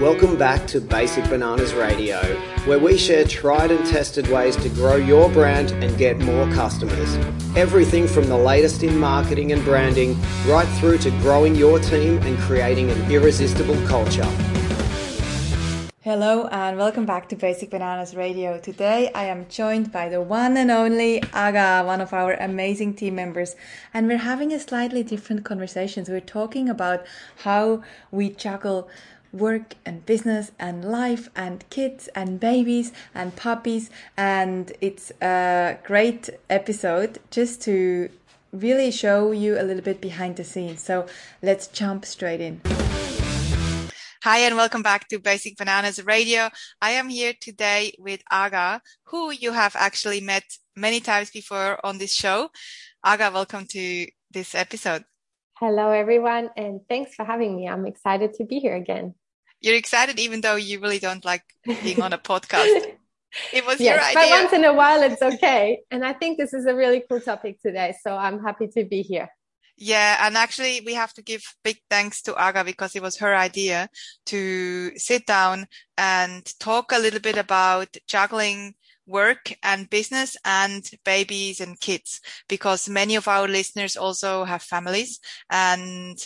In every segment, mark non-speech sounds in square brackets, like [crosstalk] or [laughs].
Welcome back to Basic Bananas Radio, where we share tried and tested ways to grow your brand and get more customers. Everything from the latest in marketing and branding, right through to growing your team and creating an irresistible culture. Hello and welcome back to Basic Bananas Radio. Today I am joined by the one and only Aga, one of our amazing team members, and we're having a slightly different conversation. We're talking about how we juggle work and business and life and kids and babies and puppies and it's a great episode just to really show you a little bit behind the scenes. So let's jump straight in. Hi and welcome back to Basic Bananas Radio. I am here today with Aga, who you have actually met many times before on this show. Aga, welcome to this episode. Hello, everyone, and thanks for having me. I'm excited to be here again you're excited even though you really don't like being on a podcast. [laughs] It was yes, your idea. But once in a while it's okay. And I think this is a really cool topic today. So I'm happy to be here. Yeah, and actually we have to give big thanks to Aga because it was her idea to sit down and talk a little bit about juggling work and business and babies and kids because many of our listeners also have families and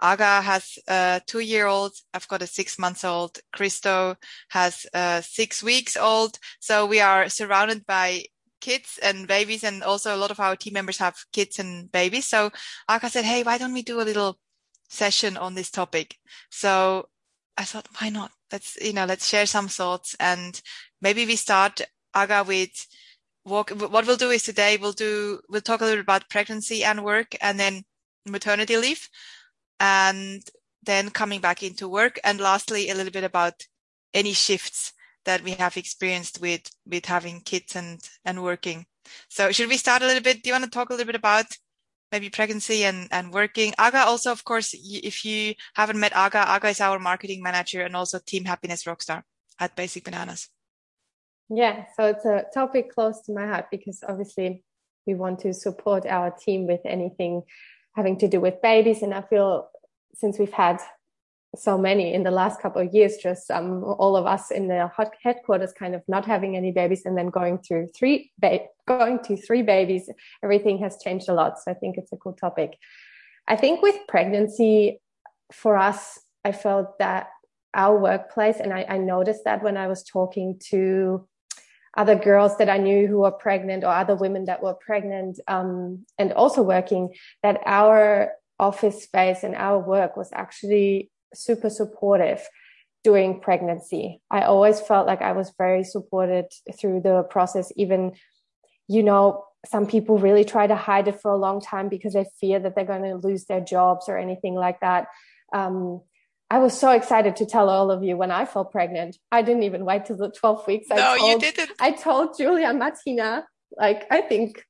Aga has a two year old. I've got a six months old. Christo has a six weeks old. So we are surrounded by kids and babies. And also a lot of our team members have kids and babies. So Aga said, Hey, why don't we do a little session on this topic? So I thought, why not? Let's, you know, let's share some thoughts and maybe we start Aga with walk. What we'll do is today we'll do, we'll talk a little bit about pregnancy and work and then maternity leave and then coming back into work. And lastly, a little bit about any shifts that we have experienced with, with having kids and, and working. So should we start a little bit? Do you want to talk a little bit about maybe pregnancy and, and working? Aga also, of course, if you haven't met Aga, Aga is our marketing manager and also team happiness rockstar at Basic Bananas. Yeah, so it's a topic close to my heart because obviously we want to support our team with anything having to do with babies. And I feel since we've had so many in the last couple of years, just um, all of us in the headquarters kind of not having any babies and then going through three, ba- going to three babies, everything has changed a lot. So I think it's a cool topic. I think with pregnancy, for us, I felt that our workplace, and I, I noticed that when I was talking to other girls that I knew who were pregnant or other women that were pregnant um, and also working, that our office space and our work was actually super supportive during pregnancy. I always felt like I was very supported through the process, even, you know, some people really try to hide it for a long time because they fear that they're going to lose their jobs or anything like that. Um, I was so excited to tell all of you when I fell pregnant. I didn't even wait till the 12 weeks. No, I told, you didn't. I told Julia Martina, like, I think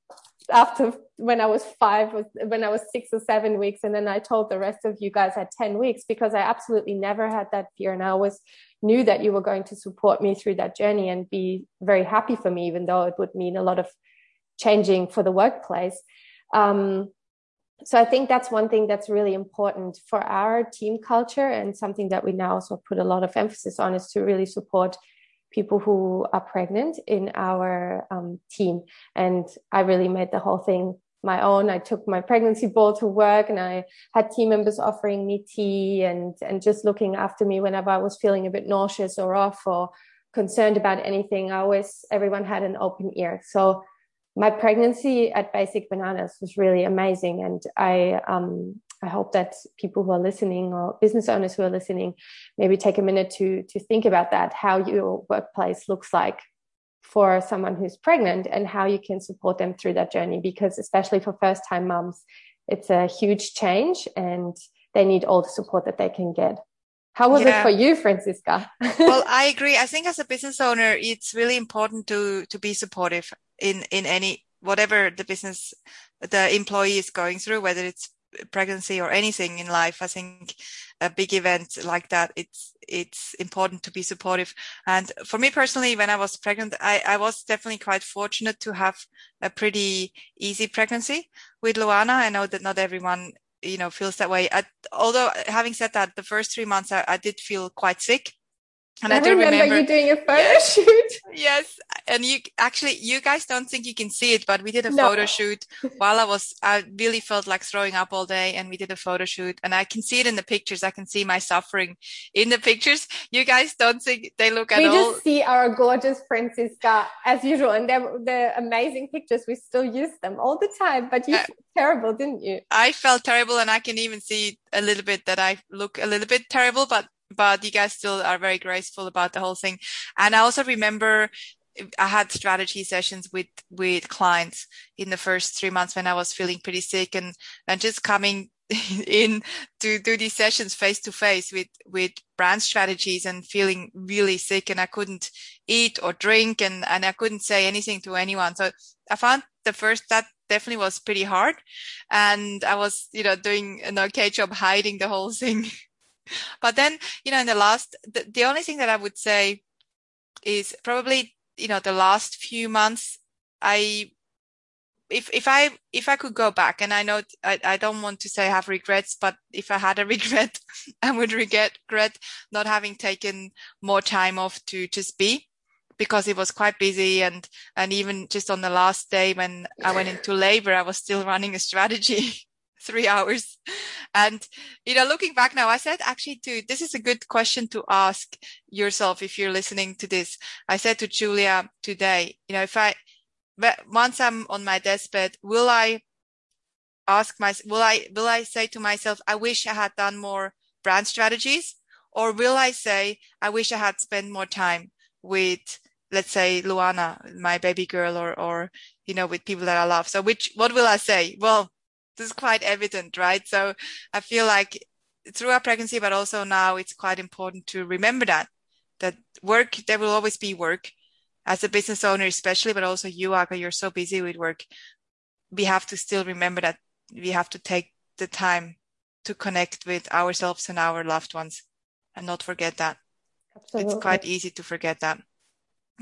after when I was five, when I was six or seven weeks. And then I told the rest of you guys at 10 weeks because I absolutely never had that fear. And I always knew that you were going to support me through that journey and be very happy for me, even though it would mean a lot of changing for the workplace. Um, so I think that's one thing that's really important for our team culture and something that we now also put a lot of emphasis on is to really support people who are pregnant in our um, team. And I really made the whole thing my own. I took my pregnancy ball to work and I had team members offering me tea and, and just looking after me whenever I was feeling a bit nauseous or off or concerned about anything. I always, everyone had an open ear. So my pregnancy at Basic Bananas was really amazing, and I um, I hope that people who are listening or business owners who are listening maybe take a minute to to think about that how your workplace looks like for someone who's pregnant and how you can support them through that journey because especially for first time moms it's a huge change and they need all the support that they can get. How was yeah. it for you Franziska? [laughs] Well i agree. I think as a business owner it's really important to to be supportive in in any whatever the business the employee is going through whether it's pregnancy or anything in life i think a big event like that it's it's important to be supportive. And for me personally when i was pregnant i, I was definitely quite fortunate to have a pretty easy pregnancy with luana. I know that not everyone you know feels that way. I, although having said that the first three months I, I did feel quite sick And I, I remember, remember, you doing a [laughs] photo yes, shoot. Yes. And you actually, you guys don't think you can see it, but we did a no. photo shoot while I was, I really felt like throwing up all day and we did a photo shoot and I can see it in the pictures. I can see my suffering in the pictures. You guys don't think they look at we all. We just see our gorgeous Franziska as usual. And they're, the amazing pictures. We still use them all the time, but you uh, terrible, didn't you? I felt terrible and I can even see a little bit that I look a little bit terrible, but but you guys still are very graceful about the whole thing. And I also remember I had strategy sessions with with clients in the first three months when I was feeling pretty sick and and just coming [laughs] in to do these sessions face to face with with brand strategies and feeling really sick and I couldn't eat or drink and and I couldn't say anything to anyone. So I found the first that definitely was pretty hard and I was you know doing an okay job hiding the whole thing. [laughs] but then, you know, in the last, the, the only thing that I would say is probably, you know, the last few months, I, if, if I, if I could go back and I know I, I don't want to say I have regrets, but if I had a [laughs] regret, I would regret, regret not having taken more time off to just be because it was quite busy. And and even just on the last day when I went into labor, I was still running a strategy [laughs] three [laughs] hours. And, you know, looking back now, I said actually to, this is a good question to ask yourself if you're listening to this. I said to Julia today, you know, if I, once I'm on my deathbed, will I ask myself, will I, will I say to myself, I wish I had done more brand strategies? Or will I say, I wish I had spent more time with, let's say, Luana, my baby girl, or, or, you know, with people that I love. So which, what will I say? Well, this is quite evident, right? So I feel like through our pregnancy, but also now it's quite important to remember that, that work, there will always be work as a business owner, especially, but also you, Aga, you're so busy with work. We have to still remember that we have to take the time to connect with ourselves and our loved ones and not forget that. Absolutely. It's quite easy to forget that.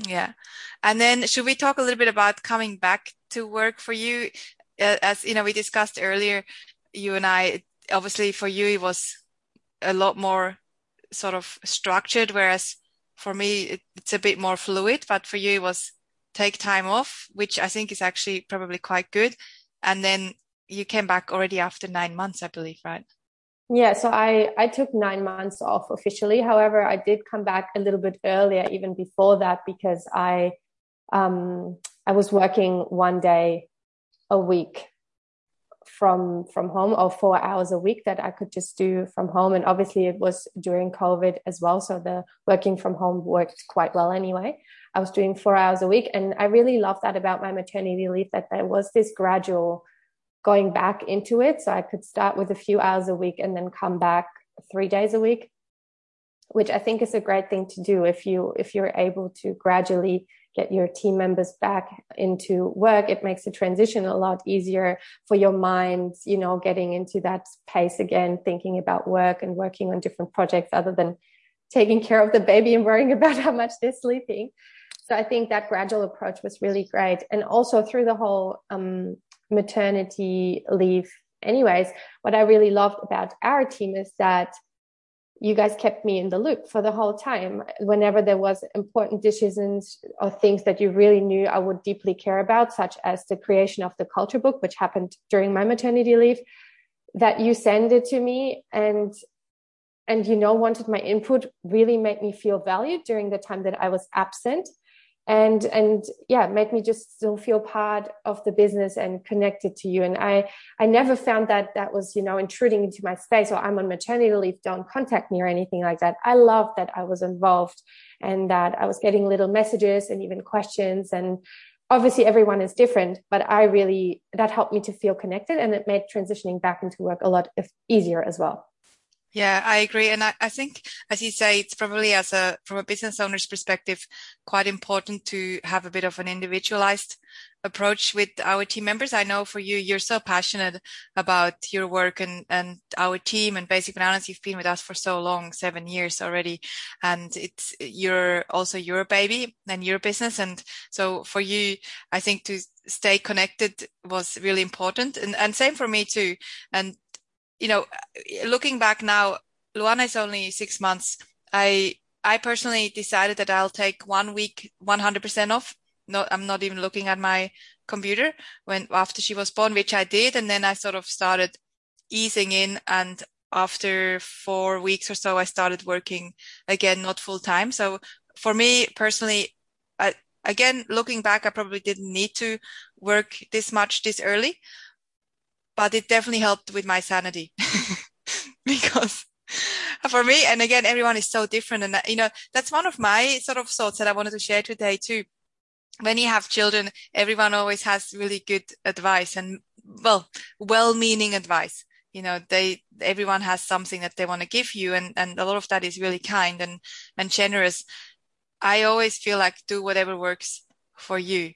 Yeah. And then should we talk a little bit about coming back to work for you? As you know, we discussed earlier, you and I, obviously for you, it was a lot more sort of structured, whereas for me, it, it's a bit more fluid, but for you, it was take time off, which I think is actually probably quite good. And then you came back already after nine months, I believe, right? Yeah, so I, I took nine months off officially. However, I did come back a little bit earlier, even before that, because I um, I was working one day a week from from home or four hours a week that I could just do from home. And obviously it was during COVID as well. So the working from home worked quite well anyway. I was doing four hours a week. And I really love that about my maternity leave that there was this gradual going back into it. So I could start with a few hours a week and then come back three days a week, which I think is a great thing to do if you if you're able to gradually get your team members back into work. It makes the transition a lot easier for your mind you know getting into that pace again thinking about work and working on different projects other than taking care of the baby and worrying [laughs] about how much they're sleeping. So i think that gradual approach was really great. And also through the whole um, maternity leave anyways what i really loved about our team is that you guys kept me in the loop for the whole time. Whenever there was important decisions or things that you really knew I would deeply care about, such as the creation of the culture book, which happened during my maternity leave, that you send it to me and and you know wanted my input really made me feel valued during the time that I was absent and and yeah made me just still feel part of the business and connected to you. And i i never found that that was you know intruding into my space or i'm on maternity leave don't contact me or anything like that. I loved that i was involved and that i was getting little messages and even questions. And obviously everyone is different but i really that helped me to feel connected and it made transitioning back into work a lot easier as well yeah, I agree. And I, I, think, as you say, it's probably as a, from a business owner's perspective, quite important to have a bit of an individualized approach with our team members. I know for you, you're so passionate about your work and, and our team and basic bananas. You've been with us for so long, seven years already. And it's, you're also your baby and your business. And so for you, I think to stay connected was really important. And, and same for me too. And you know, looking back now, Luana is only six months. I I personally decided that I'll take one week 100% off. No, I'm not even looking at my computer when after she was born, which I did. And then I sort of started easing in. And after four weeks or so, I started working again, not full time. So for me personally, I, again, looking back, I probably didn't need to work this much this early, but it definitely helped with my sanity [laughs] because for me, and again, everyone is so different. And, you know, that's one of my sort of thoughts that I wanted to share today too. When you have children, everyone always has really good advice and well, well-meaning advice. You know, they, everyone has something that they want to give you. And, and a lot of that is really kind and, and generous. I always feel like do whatever works for you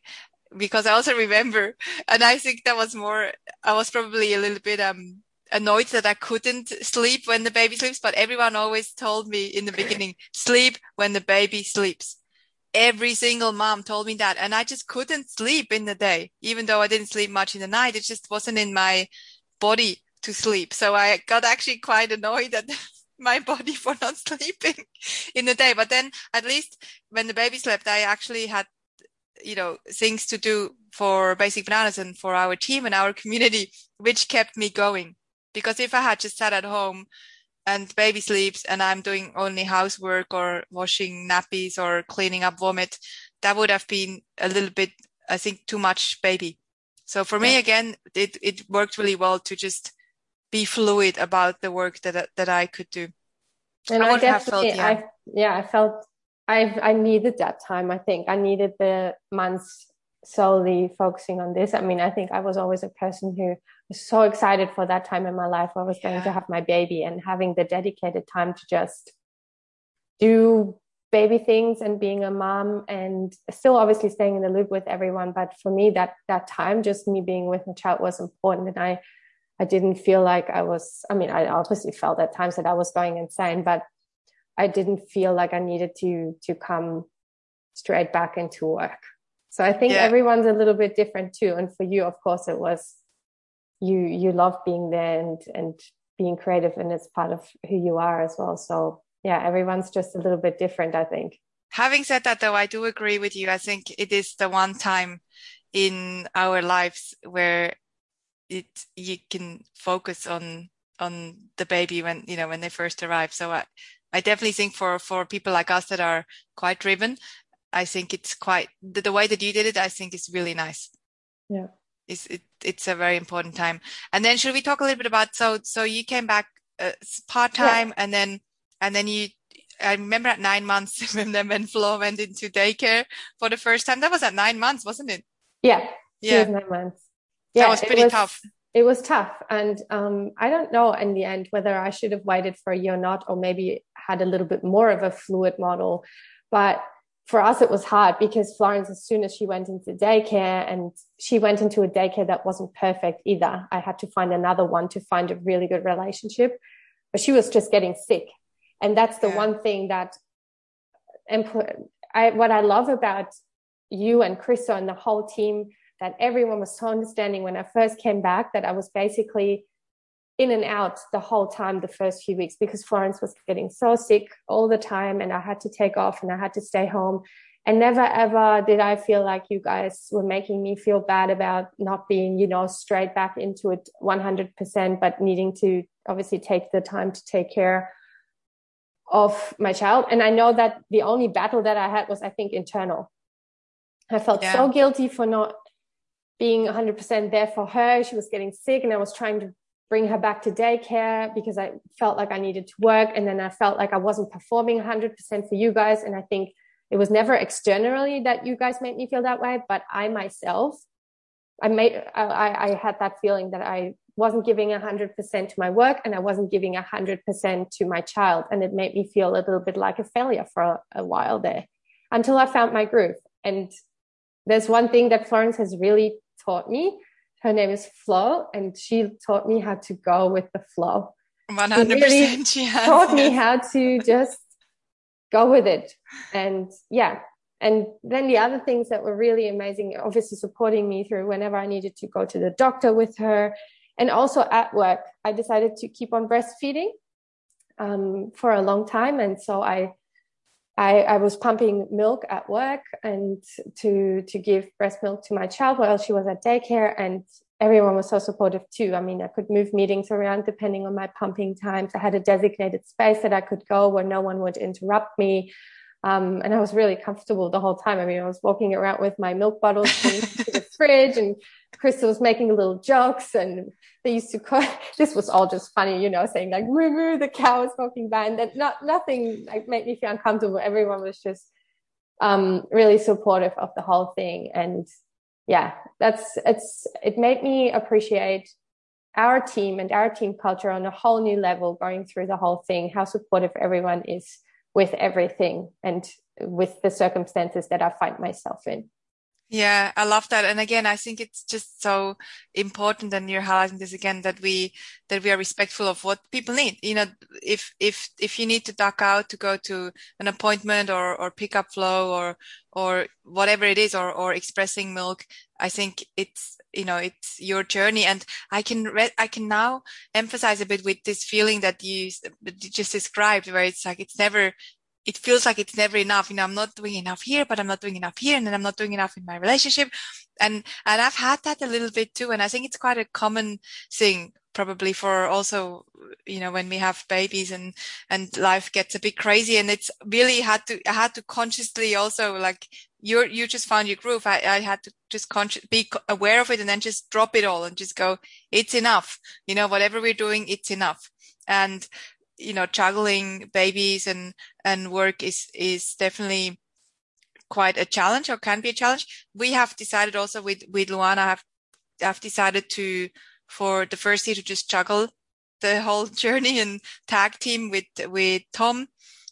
because I also remember, and I think that was more, I was probably a little bit, um, annoyed that I couldn't sleep when the baby sleeps, but everyone always told me in the beginning, sleep when the baby sleeps. Every single mom told me that. And I just couldn't sleep in the day, even though I didn't sleep much in the night. It just wasn't in my body to sleep. So I got actually quite annoyed at [laughs] my body [laughs] for not [laughs] sleeping in the day. But then at least when the baby slept, I actually had, you know, things to do for basic bananas and for our team and our community, which kept me going. Because if I had just sat at home and baby sleeps and I'm doing only housework or washing nappies or cleaning up vomit, that would have been a little bit, I think, too much baby. So for me, again, it, it worked really well to just be fluid about the work that, that I could do. And I, I definitely, felt, yeah. I, yeah, I felt I, I needed that time. I think I needed the months solely focusing on this. I mean, I think I was always a person who was so excited for that time in my life where I was yeah. going to have my baby and having the dedicated time to just do baby things and being a mom and still obviously staying in the loop with everyone. But for me, that that time, just me being with my child was important. And I I didn't feel like I was, I mean, I obviously felt at times that I was going insane, but I didn't feel like I needed to to come straight back into work. So I think yeah. everyone's a little bit different too. And for you, of course, it was you you love being there and and being creative and it's part of who you are as well. So yeah, everyone's just a little bit different, I think. Having said that though, I do agree with you. I think it is the one time in our lives where it you can focus on on the baby when you know when they first arrive. So I I definitely think for for people like us that are quite driven, I think it's quite the, the, way that you did it. I think is really nice. Yeah, it's it, it's a very important time. And then should we talk a little bit about so so you came back uh, part time yeah. and then and then you. I remember at nine months [laughs] when then when Flo went into daycare for the first time. That was at nine months, wasn't it? Yeah, yeah, nine months. Yeah, that was pretty was, tough. It was tough, and um, I don't know in the end whether I should have waited for a year or not, or maybe had a little bit more of a fluid model. But for us, it was hard because Florence, as soon as she went into daycare and she went into a daycare that wasn't perfect either, I had to find another one to find a really good relationship. But she was just getting sick. And that's the yeah. one thing that I, what I love about you and Christo and the whole team, that everyone was so understanding when I first came back that I was basically in and out the whole time the first few weeks because Florence was getting so sick all the time and I had to take off and I had to stay home. And never ever did I feel like you guys were making me feel bad about not being, you know, straight back into it 100%, but needing to obviously take the time to take care of my child. And I know that the only battle that I had was, I think, internal. I felt yeah. so guilty for not being 100% there for her. She was getting sick and I was trying to bring her back to daycare because I felt like I needed to work. And then I felt like I wasn't performing 100% for you guys. And I think it was never externally that you guys made me feel that way, but I myself, I made, I, I had that feeling that I wasn't giving 100% to my work and I wasn't giving 100% to my child. And it made me feel a little bit like a failure for a, a while there until I found my groove. And there's one thing that Florence has really taught me her name is Flo, and she taught me how to go with the flow. One hundred percent. She taught me how to just go with it, and yeah. And then the other things that were really amazing, obviously supporting me through whenever I needed to go to the doctor with her, and also at work, I decided to keep on breastfeeding um, for a long time, and so I I, I was pumping milk at work and to to give breast milk to my child while she was at daycare and everyone was so supportive too. I mean, I could move meetings around depending on my pumping times. I had a designated space that I could go where no one would interrupt me. Um, and I was really comfortable the whole time. I mean, I was walking around with my milk bottles to the [laughs] fridge and Christo was making little jokes and they used to call, [laughs] this was all just funny, you know, saying like, moo moo, the cow is walking by and that not, nothing like made me feel uncomfortable. Everyone was just, um, really supportive of the whole thing. And yeah, that's, it's, it made me appreciate our team and our team culture on a whole new level going through the whole thing, how supportive everyone is with everything and with the circumstances that I find myself in. Yeah, I love that. And again, I think it's just so important and you're highlighting this again that we that we are respectful of what people need. You know, if if if you need to duck out to go to an appointment or or pick up Flo or or whatever it is or or expressing milk, I think it's you know it's your journey and I can re- I can now emphasize a bit with this feeling that you, you just described where it's like it's never it feels like it's never enough. You know, I'm not doing enough here, but I'm not doing enough here. And then I'm not doing enough in my relationship. And, and I've had that a little bit too. And I think it's quite a common thing probably for also, you know, when we have babies and, and life gets a bit crazy and it's really had to, I had to consciously also like you you just found your groove. I, I had to just conscious, be aware of it and then just drop it all and just go, it's enough. You know, whatever we're doing, it's enough. And you know, juggling babies and, and work is, is definitely quite a challenge or can be a challenge. We have decided also with, with Luana, have, have decided to, for the first year to just juggle the whole [laughs] journey and tag team with, with Tom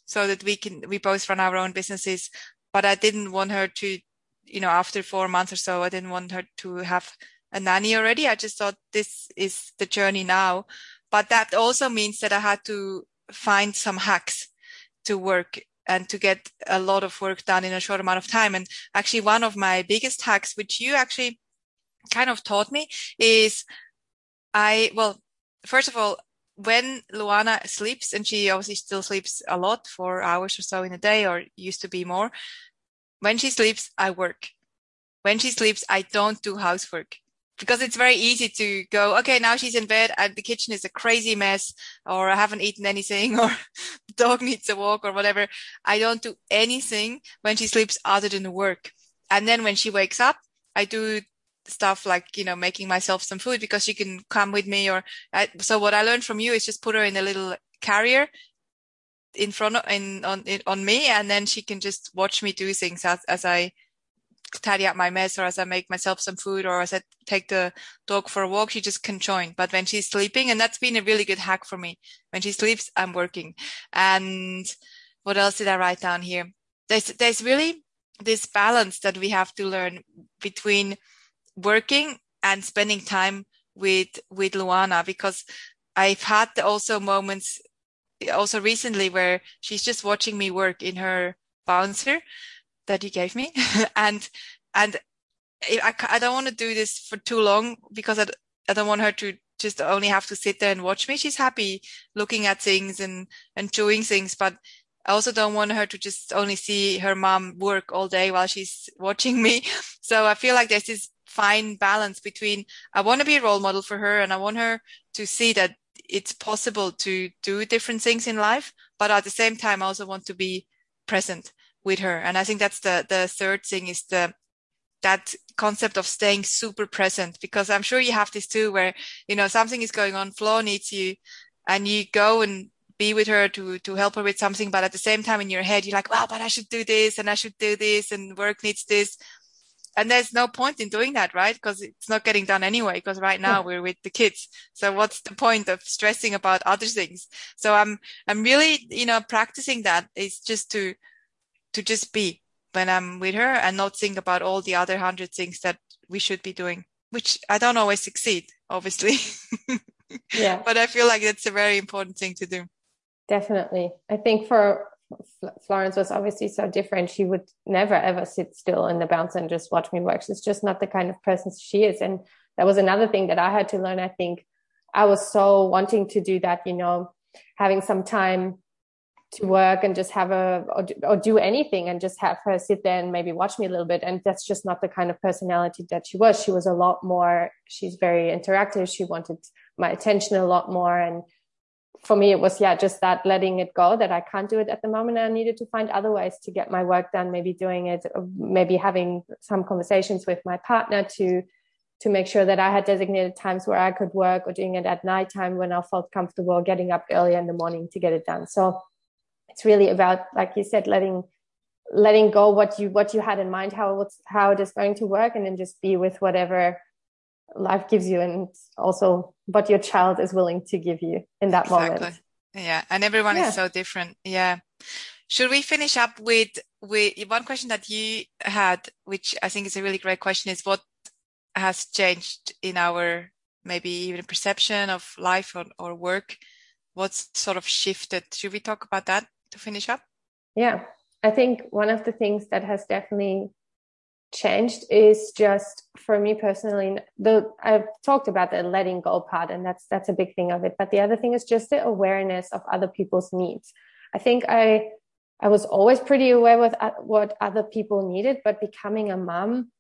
so that we can, we both run our own businesses. But I didn't want her to, you know, after four months or so, I didn't want her to have a nanny already. I just thought this is the journey now. But that also means that I had to find some hacks to work and to get a lot of work done in a short amount of time. And actually one of my biggest hacks, which you actually kind of taught me is I, well, first of all, when Luana sleeps, and she obviously still sleeps a lot, four hours or so in a day, or used to be more. When she sleeps, I work. When she sleeps, I don't do housework because it's very easy to go, okay, now she's in bed and the kitchen is a crazy mess or I haven't eaten anything [laughs] or the dog needs a walk or whatever. I don't do anything when she sleeps other than work. And then when she wakes up, I do stuff like, you know, making myself some food because she can come with me or I, so what I learned from you is just put her in a little carrier in front of, in, on, on me and then she can just watch me do things as, as I tidy up my mess or as I make myself some food or as I take the dog for a walk, she just can join. But when she's sleeping, and that's been a really good hack for me. When she sleeps, I'm working. And what else did I write down here? There's, there's really this balance that we have to learn between working and spending time with, with Luana because I've had also moments also recently where she's just watching me work in her bouncer that you gave me. [laughs] and, and I, I don't want to do this for too long because I, I don't want her to just only have to sit there and watch me. She's happy looking at things and, and doing things, but I also don't want her to just only see her mom work all day while she's [laughs] watching me. So I feel like there's this fine balance between I want to be a role model for her and I want her to see that it's possible to do different things in life, but at the same time, I also want to be present with her. And I think that's the, the third thing is the, that concept of staying super present because I'm sure you have this too, where, you know, something is going on, Flo needs you and you go and be with her to, to help her with something. But at the same time in your head, you're like, wow, but I should do this and I should do this and work needs this. And there's no point in doing that, right? Because it's not getting done anyway. Because right now yeah. we're with the kids. So what's the point of stressing about other things? So I'm, I'm really, you know, practicing that is just to, to just be when I'm with her and not think about all the other hundred things that we should be doing, which I don't always succeed, obviously. [laughs] yeah. But I feel like it's a very important thing to do. Definitely. I think for Florence was obviously so different. She would never ever sit still in the bounce and just watch me work. She's just not the kind of person she is. And that was another thing that I had to learn. I think I was so wanting to do that, you know, having some time to work and just have a or, or do anything and just have her sit there and maybe watch me a little bit and that's just not the kind of personality that she was she was a lot more she's very interactive she wanted my attention a lot more and for me it was yeah just that letting it go that i can't do it at the moment i needed to find other ways to get my work done maybe doing it uh, maybe having some conversations with my partner to to make sure that I had designated times where I could work or doing it at nighttime when I felt comfortable getting up early in the morning to get it done. So it's really about like you said letting letting go what you what you had in mind how it's how it is going to work and then just be with whatever life gives you and also what your child is willing to give you in that exactly. moment yeah and everyone yeah. is so different yeah should we finish up with with one question that you had which i think is a really great question is what has changed in our maybe even perception of life or, or work what's sort of shifted should we talk about that to finish up? Yeah, I think one of the things that has definitely changed is just for me personally the I've talked about the letting go part and that's that's a big thing of it. But the other thing is just the awareness of other people's needs. I think I I was always pretty aware with uh, what other people needed but becoming a mom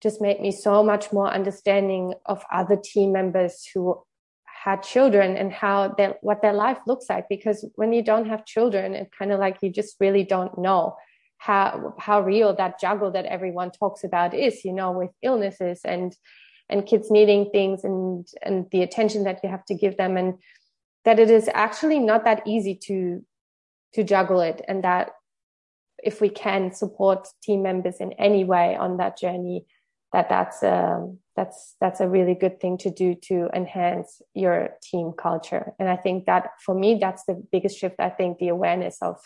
just made me so much more understanding of other team members who had children and how their what their life looks like. Because when you don't have children it's kind of like you just really don't know how how real that juggle that everyone talks about is you know with illnesses and and kids needing things and and the attention that you have to give them. And that it is actually not that easy to to juggle it. And that if we can support team members in any way on that journey that that's um, that's that's a really good thing to do to enhance your team culture. And i think that for me that's the biggest shift i think the awareness of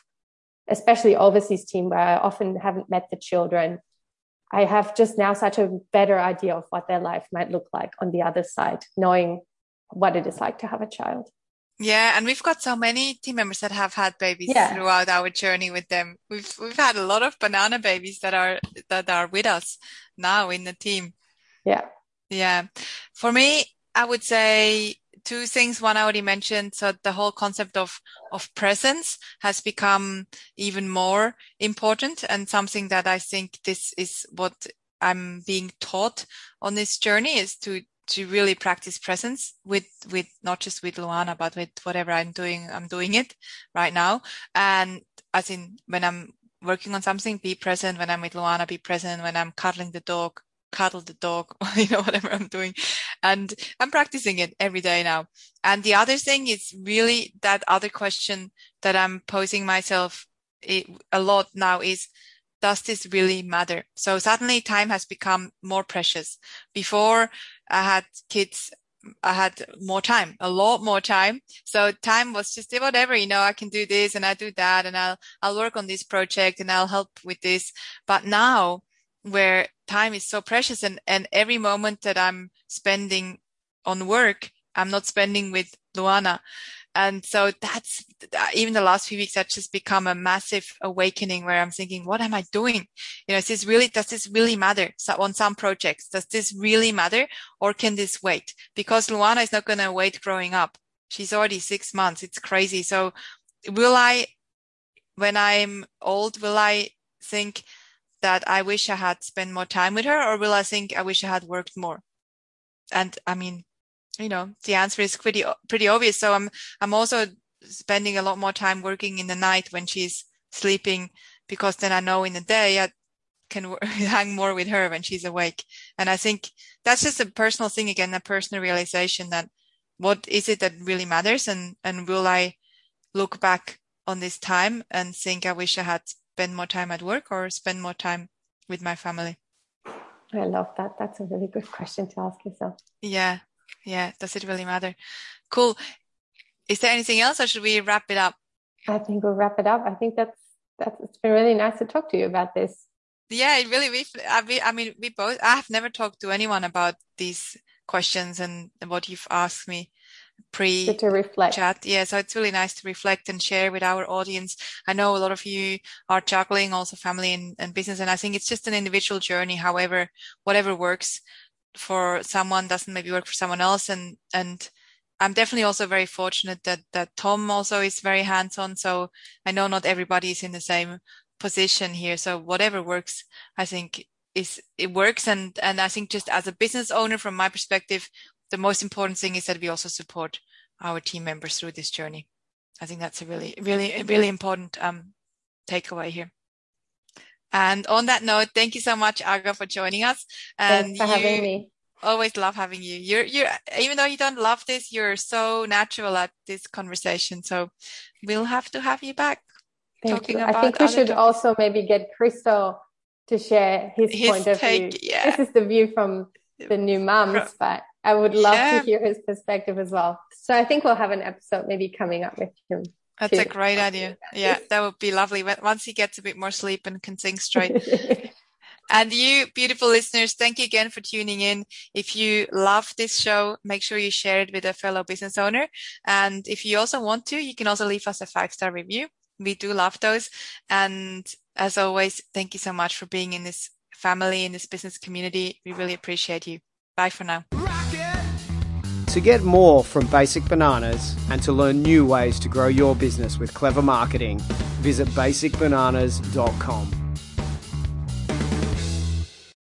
especially overseas team where i often haven't met the children i have just now such a better idea of what their life might look like on the other side knowing what it is like to have a child yeah, and we've got so many team members that have had babies yeah. throughout our journey with them. We've we've had a lot of banana babies that are that are with us now in the team. Yeah. Yeah. For me, I would say two things. One I already mentioned. So the whole concept of, of presence has become even more important and something that I think this is what I'm being taught on this journey is to, to really practice presence with, with not just with Luana, but with whatever I'm doing, I'm doing it right now. And as in when I'm working on something, be present. When I'm with Luana, be present. When I'm cuddling the dog, cuddle the dog, [laughs] you know, whatever I'm doing. And I'm practicing it every day now. And the other thing is really that other question that I'm posing myself eh, a lot now is, does this really matter? So suddenly time has become more precious. Before I had kids, I had more time, a lot more time. So time was just eh, whatever, you know, I can do this and I do that and I'll, I'll work on this project and I'll help with this. But now where time is so precious and, and every moment that I'm spending on work, I'm not spending with Luana. And so that's uh, even the last few weeks, that's just become a massive awakening where I'm thinking, what am I doing? You know, is this really, does this really matter so on some projects? Does this really matter or can this wait? Because Luana is not going to wait growing up. She's already six months. It's crazy. So will I, when I'm old, will I think that I wish I had spent more time with her or will I think I wish I had worked more? And I mean, you know, the answer is pretty, pretty obvious. So I'm, I'm also spending a lot more time working in the night when she's sleeping because then I know in the day I can [laughs] hang more with her when she's awake. And I think that's just a personal thing again, a personal realization that what is it that really matters? And, and will I look back on this time and think I wish I had spent more time at work or spend more time with my family? I love that. That's a really good [laughs] question to ask yourself. Yeah. Yeah. Does it really matter? Cool. Is there anything else or should we wrap it up? I think we'll wrap it up. I think that's, that's, it's been really nice to talk to you about this. Yeah, it really, uh, we, I mean, we both, I have never talked to anyone about these questions and what you've asked me pre to reflect chat. Yeah, so it's really nice to reflect and share with our audience. I know a lot of you are juggling also family and, and business, and I think it's just an individual journey. However, whatever works for someone doesn't maybe work for someone else, and and I'm definitely also very fortunate that that Tom also is very hands on. So I know not everybody is in the same position here. So whatever works, I think is it works. And and I think just as a business owner, from my perspective, the most important thing is that we also support our team members through this journey. I think that's a really, really, really important um, takeaway here. And on that note, thank you so much, Aga, for joining us. And Thanks for having me. Always love having you. You're, you're, even though you don't love this, you're so natural at this conversation. So we'll have to have you back. Thank talking you. about I think we should topics. also maybe get Christo to share his, his point of take, view. Yeah. This is the view from the new mums, but I would love yeah. to hear his perspective as well. So I think we'll have an episode maybe coming up with him. That's a great idea. Yeah, that would be lovely. Once he gets a bit more sleep and can think straight. [laughs] and you, beautiful listeners, thank you again for tuning in. If you love this show, make sure you share it with a fellow business owner. And if you also want to, you can also leave us a five star review. We do love those. And as always, thank you so much for being in this family, in this business community. We really appreciate you. Bye for now. To get more from Basic Bananas and to learn new ways to grow your business with clever marketing, visit basicbananas.com.